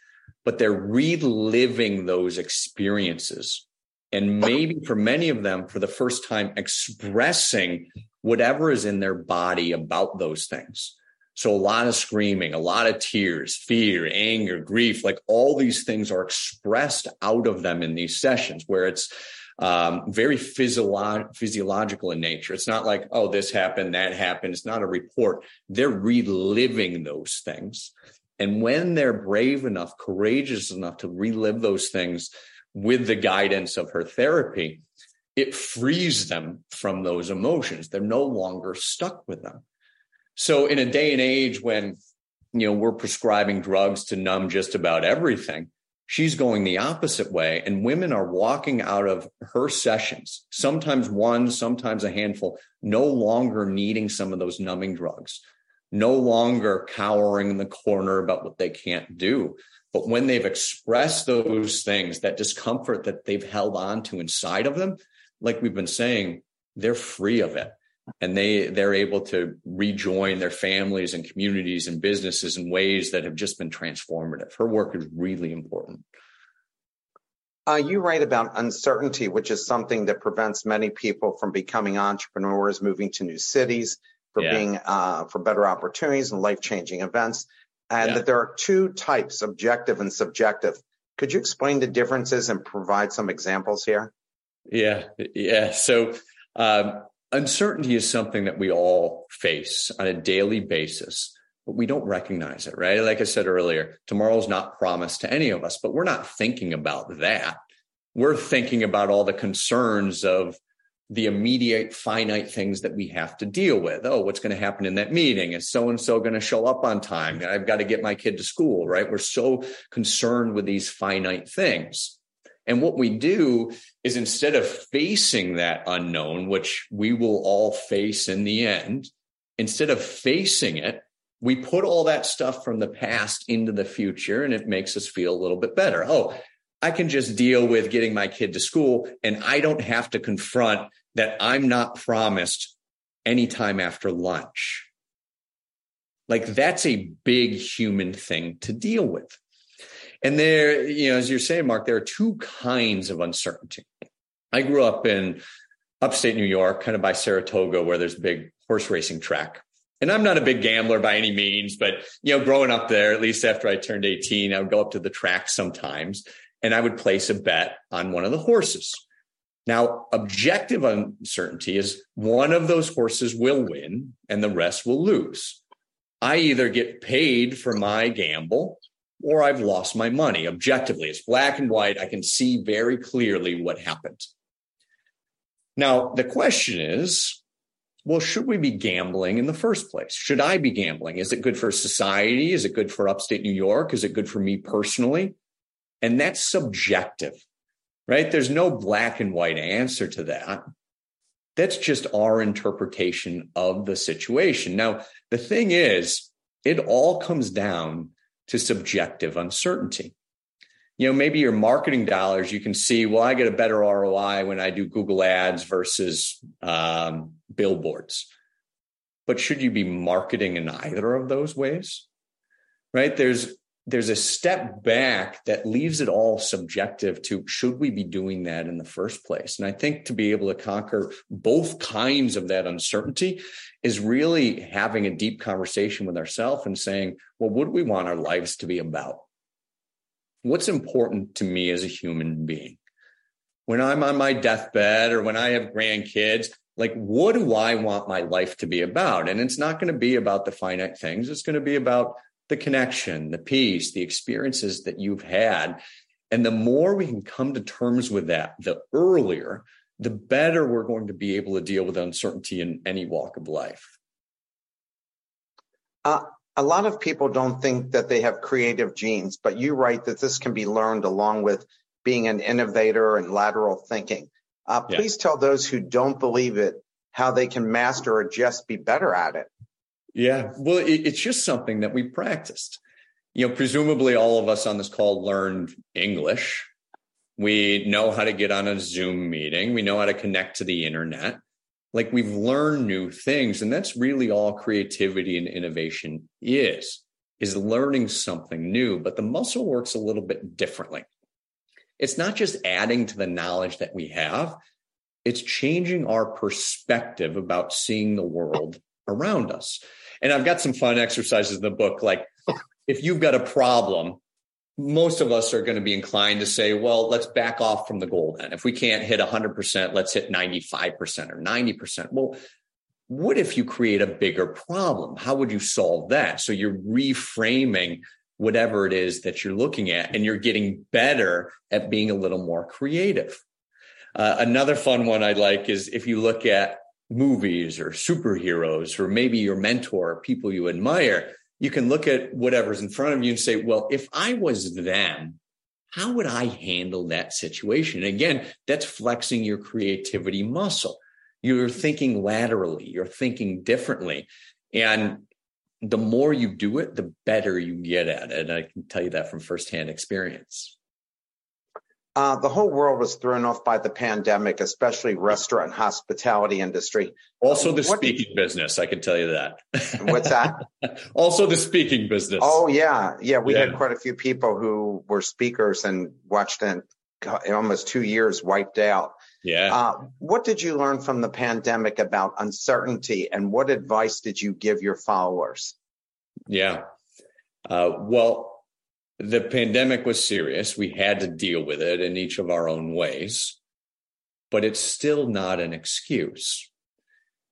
but they're reliving those experiences. And maybe for many of them, for the first time, expressing whatever is in their body about those things. So a lot of screaming, a lot of tears, fear, anger, grief, like all these things are expressed out of them in these sessions where it's um, very physiolo- physiological in nature. It's not like, oh, this happened, that happened. It's not a report. They're reliving those things. And when they're brave enough, courageous enough to relive those things with the guidance of her therapy, it frees them from those emotions. They're no longer stuck with them. So in a day and age when, you know, we're prescribing drugs to numb just about everything, she's going the opposite way. And women are walking out of her sessions, sometimes one, sometimes a handful, no longer needing some of those numbing drugs, no longer cowering in the corner about what they can't do. But when they've expressed those things, that discomfort that they've held on to inside of them, like we've been saying, they're free of it. And they they're able to rejoin their families and communities and businesses in ways that have just been transformative. Her work is really important. Uh, you write about uncertainty, which is something that prevents many people from becoming entrepreneurs, moving to new cities, for yeah. being uh, for better opportunities and life changing events, and yeah. that there are two types, objective and subjective. Could you explain the differences and provide some examples here? Yeah, yeah. So um, uncertainty is something that we all face on a daily basis, but we don't recognize it, right? Like I said earlier, tomorrow's not promised to any of us, but we're not thinking about that. We're thinking about all the concerns of the immediate finite things that we have to deal with. Oh, what's going to happen in that meeting? Is so and so going to show up on time? I've got to get my kid to school, right? We're so concerned with these finite things. And what we do is instead of facing that unknown, which we will all face in the end, instead of facing it, we put all that stuff from the past into the future and it makes us feel a little bit better. Oh, I can just deal with getting my kid to school and I don't have to confront that I'm not promised anytime after lunch. Like that's a big human thing to deal with. And there, you know, as you're saying, Mark, there are two kinds of uncertainty. I grew up in upstate New York, kind of by Saratoga, where there's a big horse racing track. And I'm not a big gambler by any means, but you know, growing up there, at least after I turned 18, I would go up to the track sometimes and I would place a bet on one of the horses. Now, objective uncertainty is one of those horses will win and the rest will lose. I either get paid for my gamble or I've lost my money. Objectively, it's black and white. I can see very clearly what happened. Now, the question is, well, should we be gambling in the first place? Should I be gambling? Is it good for society? Is it good for upstate New York? Is it good for me personally? And that's subjective, right? There's no black and white answer to that. That's just our interpretation of the situation. Now, the thing is, it all comes down to subjective uncertainty. You know, maybe your marketing dollars, you can see, well, I get a better ROI when I do Google ads versus um, billboards. But should you be marketing in either of those ways? Right? There's there's a step back that leaves it all subjective to should we be doing that in the first place? And i think to be able to conquer both kinds of that uncertainty is really having a deep conversation with ourselves and saying well what do we want our lives to be about? What's important to me as a human being? When i'm on my deathbed or when i have grandkids like what do i want my life to be about? And it's not going to be about the finite things. It's going to be about the connection, the peace, the experiences that you've had. And the more we can come to terms with that, the earlier, the better we're going to be able to deal with uncertainty in any walk of life. Uh, a lot of people don't think that they have creative genes, but you write that this can be learned along with being an innovator and lateral thinking. Uh, please yeah. tell those who don't believe it how they can master or just be better at it. Yeah. Well, it, it's just something that we practiced. You know, presumably all of us on this call learned English. We know how to get on a Zoom meeting. We know how to connect to the internet. Like we've learned new things. And that's really all creativity and innovation is, is learning something new. But the muscle works a little bit differently. It's not just adding to the knowledge that we have. It's changing our perspective about seeing the world around us. And I've got some fun exercises in the book. Like if you've got a problem, most of us are going to be inclined to say, well, let's back off from the goal then. If we can't hit 100%, let's hit 95% or 90%. Well, what if you create a bigger problem? How would you solve that? So you're reframing whatever it is that you're looking at and you're getting better at being a little more creative. Uh, another fun one I like is if you look at movies or superheroes or maybe your mentor, people you admire, you can look at whatever's in front of you and say, well, if I was them, how would I handle that situation? And again, that's flexing your creativity muscle. You're thinking laterally, you're thinking differently. And the more you do it, the better you get at it. And I can tell you that from firsthand experience. Uh, the whole world was thrown off by the pandemic, especially restaurant and hospitality industry. Also, the what speaking business. I can tell you that. What's that? also, the speaking business. Oh yeah, yeah. We yeah. had quite a few people who were speakers and watched in almost two years wiped out. Yeah. Uh, what did you learn from the pandemic about uncertainty, and what advice did you give your followers? Yeah. Uh, well, the pandemic was serious. We had to deal with it in each of our own ways, but it's still not an excuse.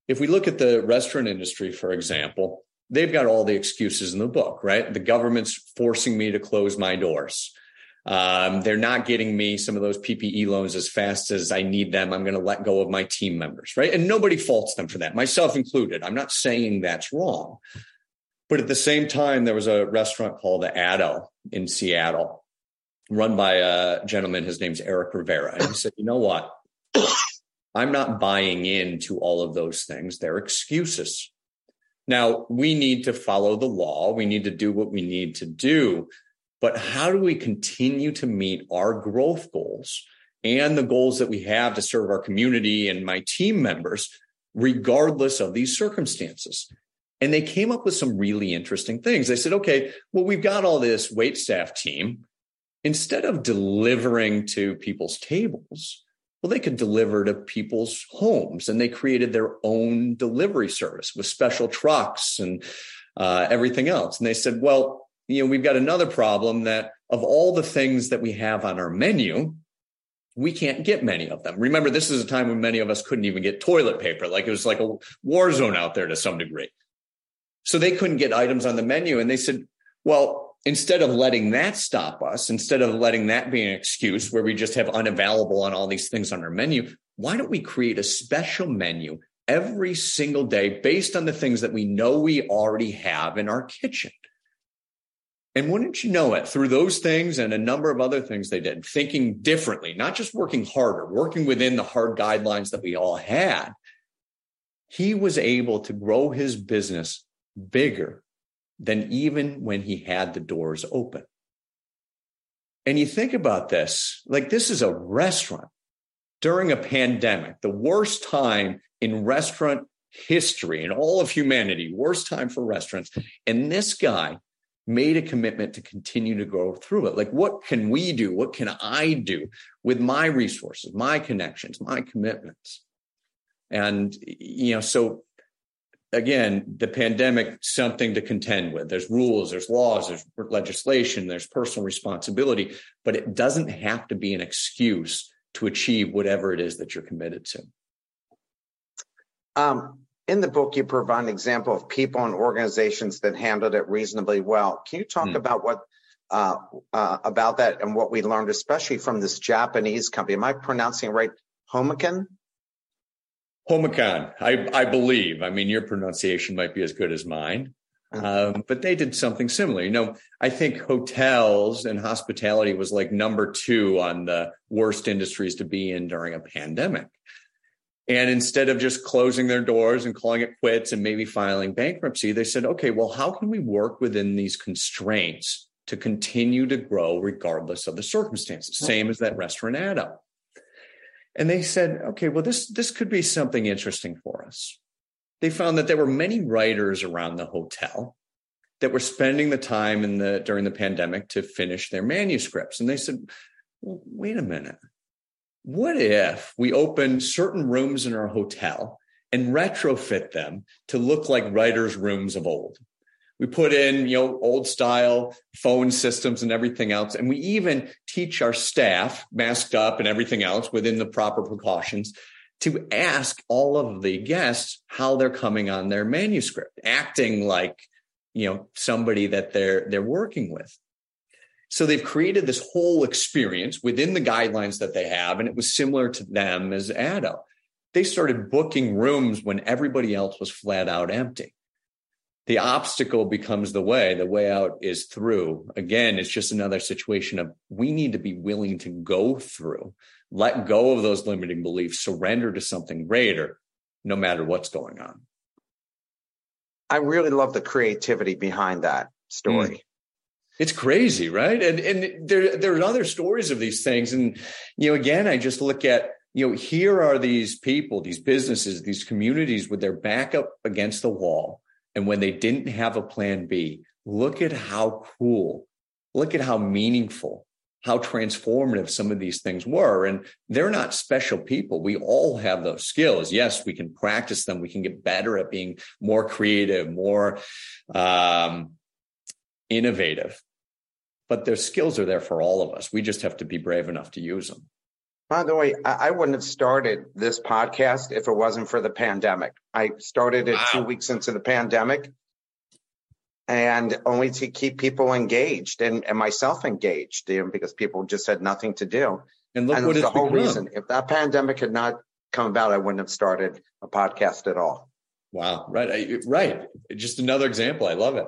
If we look at the restaurant industry, for example, they've got all the excuses in the book, right? The government's forcing me to close my doors. Um, they're not getting me some of those PPE loans as fast as I need them. I'm going to let go of my team members, right? And nobody faults them for that, myself included. I'm not saying that's wrong. But at the same time, there was a restaurant called the Addo in Seattle, run by a gentleman. His name's Eric Rivera. And he said, you know what? I'm not buying into all of those things. They're excuses. Now, we need to follow the law. We need to do what we need to do. But how do we continue to meet our growth goals and the goals that we have to serve our community and my team members, regardless of these circumstances? And they came up with some really interesting things. They said, okay, well, we've got all this wait staff team. Instead of delivering to people's tables, well, they could deliver to people's homes. And they created their own delivery service with special trucks and uh, everything else. And they said, well, you know, we've got another problem that of all the things that we have on our menu, we can't get many of them. Remember, this is a time when many of us couldn't even get toilet paper. Like it was like a war zone out there to some degree. So they couldn't get items on the menu. And they said, well, instead of letting that stop us, instead of letting that be an excuse where we just have unavailable on all these things on our menu, why don't we create a special menu every single day based on the things that we know we already have in our kitchen? And wouldn't you know it, through those things and a number of other things they did, thinking differently, not just working harder, working within the hard guidelines that we all had, he was able to grow his business bigger than even when he had the doors open. And you think about this like, this is a restaurant during a pandemic, the worst time in restaurant history in all of humanity, worst time for restaurants. And this guy made a commitment to continue to go through it. Like, what can we do? What can I do with my resources, my connections, my commitments? And, you know, so again, the pandemic, something to contend with. There's rules, there's laws, there's legislation, there's personal responsibility, but it doesn't have to be an excuse to achieve whatever it is that you're committed to. Um, in the book, you provide an example of people and organizations that handled it reasonably well. Can you talk hmm. about what uh, uh, about that and what we learned, especially from this Japanese company? Am I pronouncing it right? Homikan? Homikan, I, I believe. I mean, your pronunciation might be as good as mine. Uh-huh. Um, but they did something similar. You know, I think hotels and hospitality was like number two on the worst industries to be in during a pandemic. And instead of just closing their doors and calling it quits and maybe filing bankruptcy, they said, okay, well, how can we work within these constraints to continue to grow regardless of the circumstances? Same as that restaurant Addo. And they said, okay, well, this, this could be something interesting for us. They found that there were many writers around the hotel that were spending the time in the during the pandemic to finish their manuscripts. And they said, well, wait a minute. What if we open certain rooms in our hotel and retrofit them to look like writers' rooms of old. We put in, you know, old style phone systems and everything else. And we even teach our staff, masked up and everything else within the proper precautions, to ask all of the guests how they're coming on their manuscript, acting like, you know, somebody that they're they're working with. So they've created this whole experience within the guidelines that they have, and it was similar to them as Addo. They started booking rooms when everybody else was flat out empty. The obstacle becomes the way. The way out is through. Again, it's just another situation of we need to be willing to go through, let go of those limiting beliefs, surrender to something greater, no matter what's going on. I really love the creativity behind that story. Mm. It's crazy, right? And and there there are other stories of these things. And you know, again, I just look at, you know, here are these people, these businesses, these communities with their back up against the wall. And when they didn't have a plan B, look at how cool, look at how meaningful, how transformative some of these things were. And they're not special people. We all have those skills. Yes, we can practice them. We can get better at being more creative, more um, innovative but their skills are there for all of us. We just have to be brave enough to use them. By the way, I wouldn't have started this podcast if it wasn't for the pandemic. I started it wow. two weeks into the pandemic and only to keep people engaged and, and myself engaged you know, because people just had nothing to do. And look and what the whole become. reason. If that pandemic had not come about, I wouldn't have started a podcast at all. Wow. Right. Right. Just another example. I love it.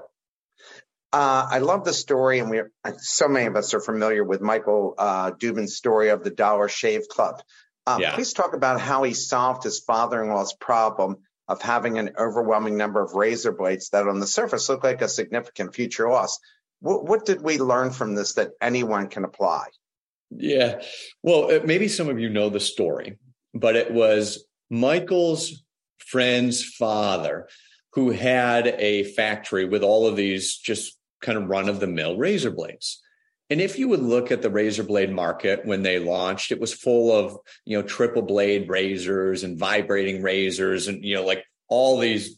Uh, I love the story, and we so many of us are familiar with Michael uh, Dubin's story of the Dollar Shave Club. Um, yeah. Please talk about how he solved his father-in-law's problem of having an overwhelming number of razor blades that, on the surface, look like a significant future loss. What, what did we learn from this that anyone can apply? Yeah, well, uh, maybe some of you know the story, but it was Michael's friend's father who had a factory with all of these just kind of run of the mill razor blades. And if you would look at the razor blade market when they launched, it was full of, you know, triple blade razors and vibrating razors and, you know, like all these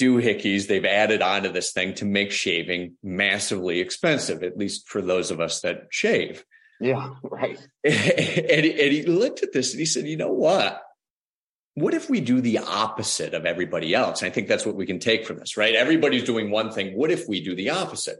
doohickeys they've added onto this thing to make shaving massively expensive, at least for those of us that shave. Yeah, right. and, and he looked at this and he said, you know what? What if we do the opposite of everybody else? And I think that's what we can take from this, right? Everybody's doing one thing. What if we do the opposite?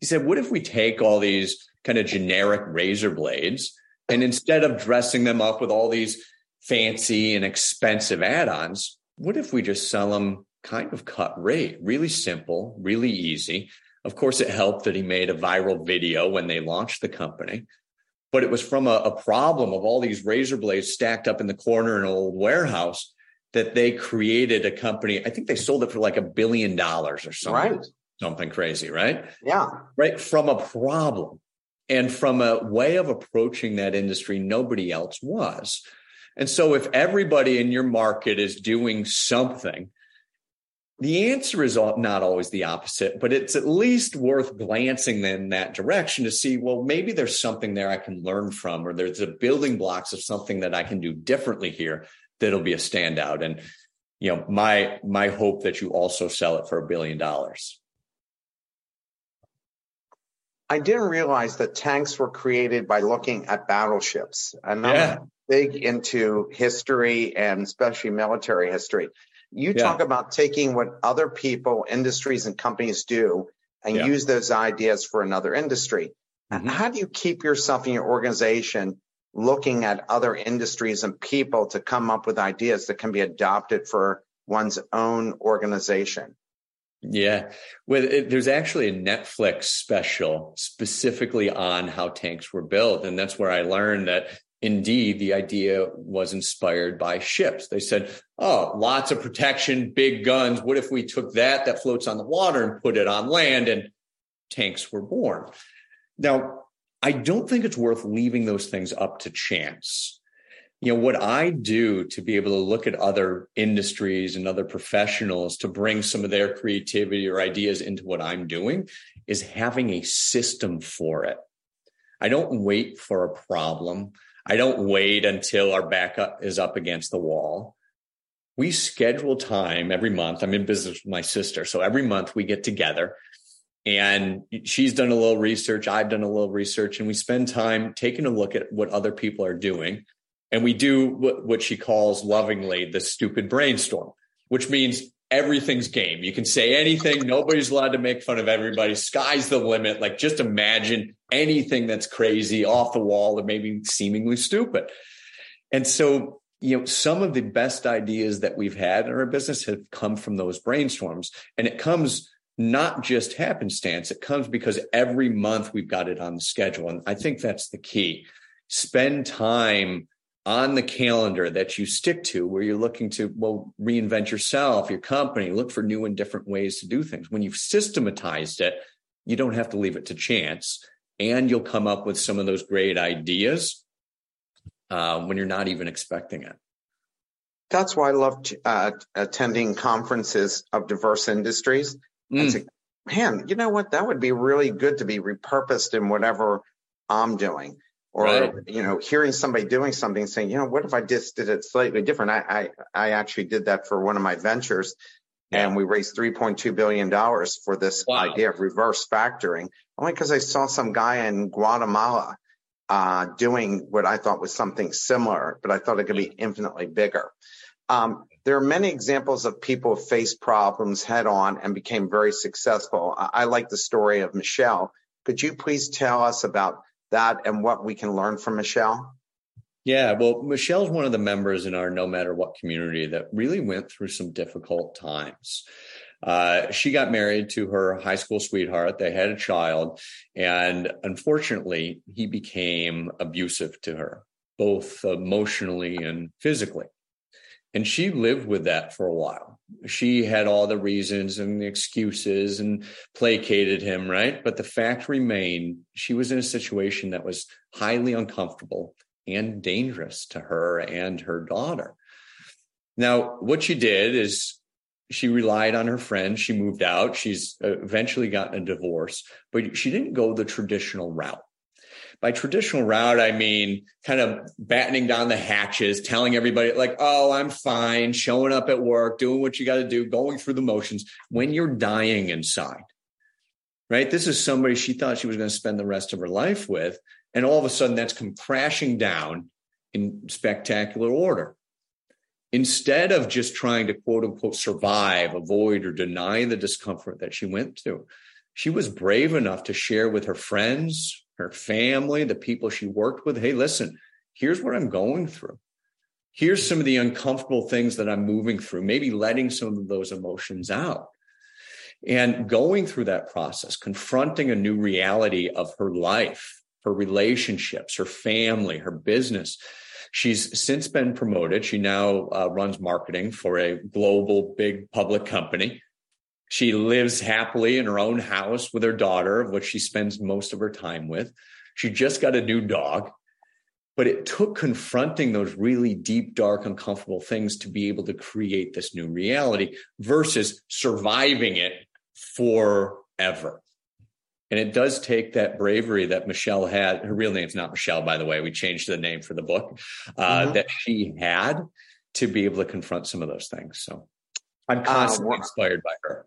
He said, what if we take all these kind of generic razor blades and instead of dressing them up with all these fancy and expensive add ons, what if we just sell them kind of cut rate, really simple, really easy? Of course, it helped that he made a viral video when they launched the company but it was from a, a problem of all these razor blades stacked up in the corner in an old warehouse that they created a company. I think they sold it for like a billion dollars or something. Right. Something crazy, right? Yeah. Right. From a problem and from a way of approaching that industry nobody else was. And so if everybody in your market is doing something the answer is not always the opposite, but it's at least worth glancing in that direction to see, well, maybe there's something there I can learn from, or there's the building blocks of something that I can do differently here that'll be a standout. And, you know, my, my hope that you also sell it for a billion dollars. I didn't realize that tanks were created by looking at battleships. And I'm yeah. big into history and especially military history. You yeah. talk about taking what other people, industries, and companies do and yeah. use those ideas for another industry. Mm-hmm. How do you keep yourself and your organization looking at other industries and people to come up with ideas that can be adopted for one's own organization? Yeah. Well, it, there's actually a Netflix special specifically on how tanks were built. And that's where I learned that indeed the idea was inspired by ships. They said, oh, lots of protection, big guns. What if we took that that floats on the water and put it on land and tanks were born? Now, I don't think it's worth leaving those things up to chance. You know, what I do to be able to look at other industries and other professionals to bring some of their creativity or ideas into what I'm doing is having a system for it. I don't wait for a problem. I don't wait until our backup is up against the wall. we schedule time every month. I'm in business with my sister. So every month we get together and she's done a little research. I've done a little research and we spend time taking a look at what other people are doing. And we do what, what she calls lovingly the stupid brainstorm, which means everything's game. You can say anything. Nobody's allowed to make fun of everybody. Sky's the limit. Like just imagine anything that's crazy off the wall or maybe seemingly stupid. And so you know, some of the best ideas that we've had in our business have come from those brainstorms. And it comes not just happenstance, it comes because every month we've got it on the schedule. And I think that's the key. Spend time on the calendar that you stick to where you're looking to well reinvent yourself your company look for new and different ways to do things when you've systematized it you don't have to leave it to chance and you'll come up with some of those great ideas uh, when you're not even expecting it. That's why I love uh, attending conferences of diverse industries. Mm. Say, man, you know what? That would be really good to be repurposed in whatever I'm doing. Or, right. you know, hearing somebody doing something saying, you know, what if I just did it slightly different? I, I, I actually did that for one of my ventures yeah. and we raised $3.2 billion for this wow. idea of reverse factoring only because I saw some guy in Guatemala uh, doing what I thought was something similar, but I thought it could be infinitely bigger. Um, there are many examples of people who faced problems head on and became very successful. I, I like the story of Michelle. Could you please tell us about that and what we can learn from Michelle? Yeah, well, Michelle's one of the members in our No Matter What community that really went through some difficult times. Uh, she got married to her high school sweetheart. They had a child. And unfortunately, he became abusive to her, both emotionally and physically. And she lived with that for a while. She had all the reasons and the excuses and placated him, right? But the fact remained she was in a situation that was highly uncomfortable and dangerous to her and her daughter. Now, what she did is she relied on her friends. She moved out. She's uh, eventually gotten a divorce, but she didn't go the traditional route. By traditional route, I mean kind of battening down the hatches, telling everybody, like, oh, I'm fine, showing up at work, doing what you got to do, going through the motions when you're dying inside. Right? This is somebody she thought she was going to spend the rest of her life with. And all of a sudden, that's come crashing down in spectacular order instead of just trying to quote unquote survive, avoid, or deny the discomfort that she went through, she was brave enough to share with her friends, her family, the people she worked with hey, listen, here's what I'm going through. Here's some of the uncomfortable things that I'm moving through, maybe letting some of those emotions out. And going through that process, confronting a new reality of her life, her relationships, her family, her business, She's since been promoted. She now uh, runs marketing for a global big public company. She lives happily in her own house with her daughter, of which she spends most of her time with. She just got a new dog. But it took confronting those really deep, dark, uncomfortable things to be able to create this new reality versus surviving it forever. And it does take that bravery that Michelle had. Her real name's not Michelle, by the way. We changed the name for the book uh, mm-hmm. that she had to be able to confront some of those things. So I'm uh, constantly inspired by her.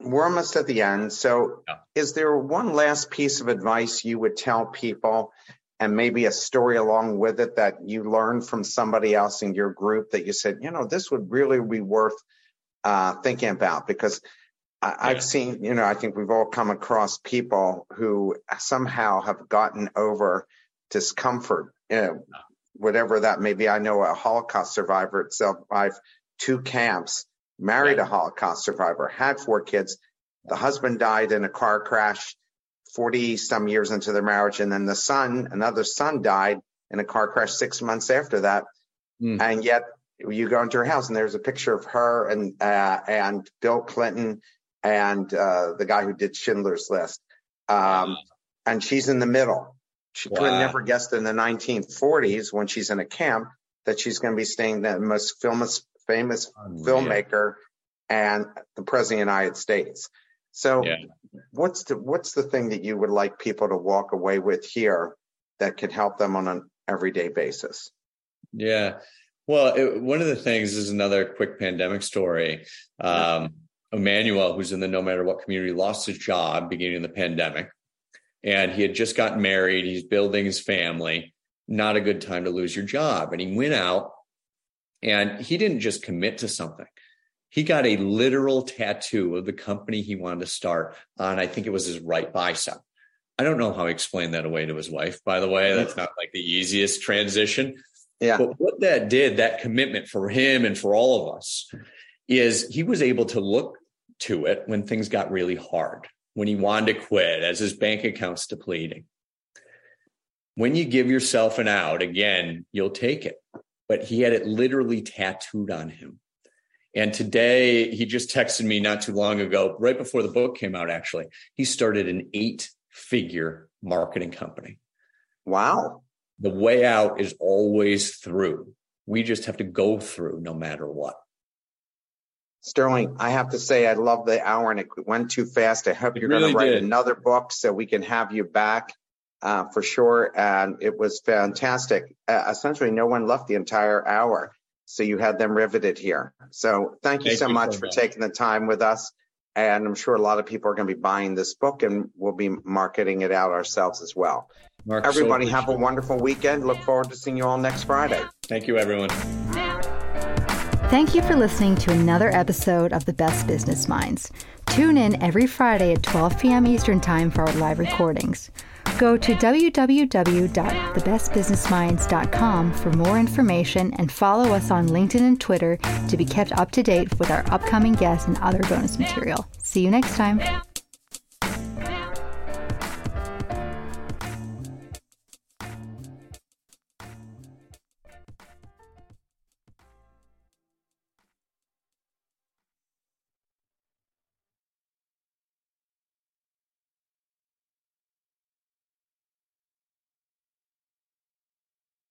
We're almost at the end. So, yeah. is there one last piece of advice you would tell people and maybe a story along with it that you learned from somebody else in your group that you said, you know, this would really be worth uh, thinking about? Because I, have seen, you know, I think we've all come across people who somehow have gotten over discomfort, you know, whatever that may be. I know a Holocaust survivor itself, I've two camps, married a Holocaust survivor, had four kids. The husband died in a car crash 40 some years into their marriage. And then the son, another son died in a car crash six months after that. Mm. And yet you go into her house and there's a picture of her and, uh, and Bill Clinton and uh, the guy who did Schindler's List. Um, wow. And she's in the middle. She wow. could have never guessed in the 1940s when she's in a camp that she's going to be staying in the most famous, famous filmmaker and the president of the United States. So, yeah. what's the what's the thing that you would like people to walk away with here that could help them on an everyday basis? Yeah. Well, it, one of the things is another quick pandemic story. Um, Emmanuel, who's in the No Matter What community, lost his job beginning of the pandemic. And he had just gotten married. He's building his family. Not a good time to lose your job. And he went out and he didn't just commit to something. He got a literal tattoo of the company he wanted to start on, I think it was his right bicep. I don't know how he explained that away to his wife, by the way. That's not like the easiest transition. Yeah. But what that did, that commitment for him and for all of us, is he was able to look to it when things got really hard, when he wanted to quit, as his bank account's depleting. When you give yourself an out, again, you'll take it. But he had it literally tattooed on him. And today, he just texted me not too long ago, right before the book came out, actually. He started an eight figure marketing company. Wow the way out is always through. We just have to go through no matter what. Sterling, I have to say, I love the hour and it went too fast. I hope it you're really going to write did. another book so we can have you back uh, for sure. And it was fantastic. Uh, essentially, no one left the entire hour. So you had them riveted here. So thank you thank so you much for much. taking the time with us. And I'm sure a lot of people are going to be buying this book and we'll be marketing it out ourselves as well. Mark, Everybody so have a wonderful weekend. Look forward to seeing you all next Friday. Thank you, everyone. Thank you for listening to another episode of The Best Business Minds. Tune in every Friday at 12 p.m. Eastern Time for our live recordings. Go to www.thebestbusinessminds.com for more information and follow us on LinkedIn and Twitter to be kept up to date with our upcoming guests and other bonus material. See you next time.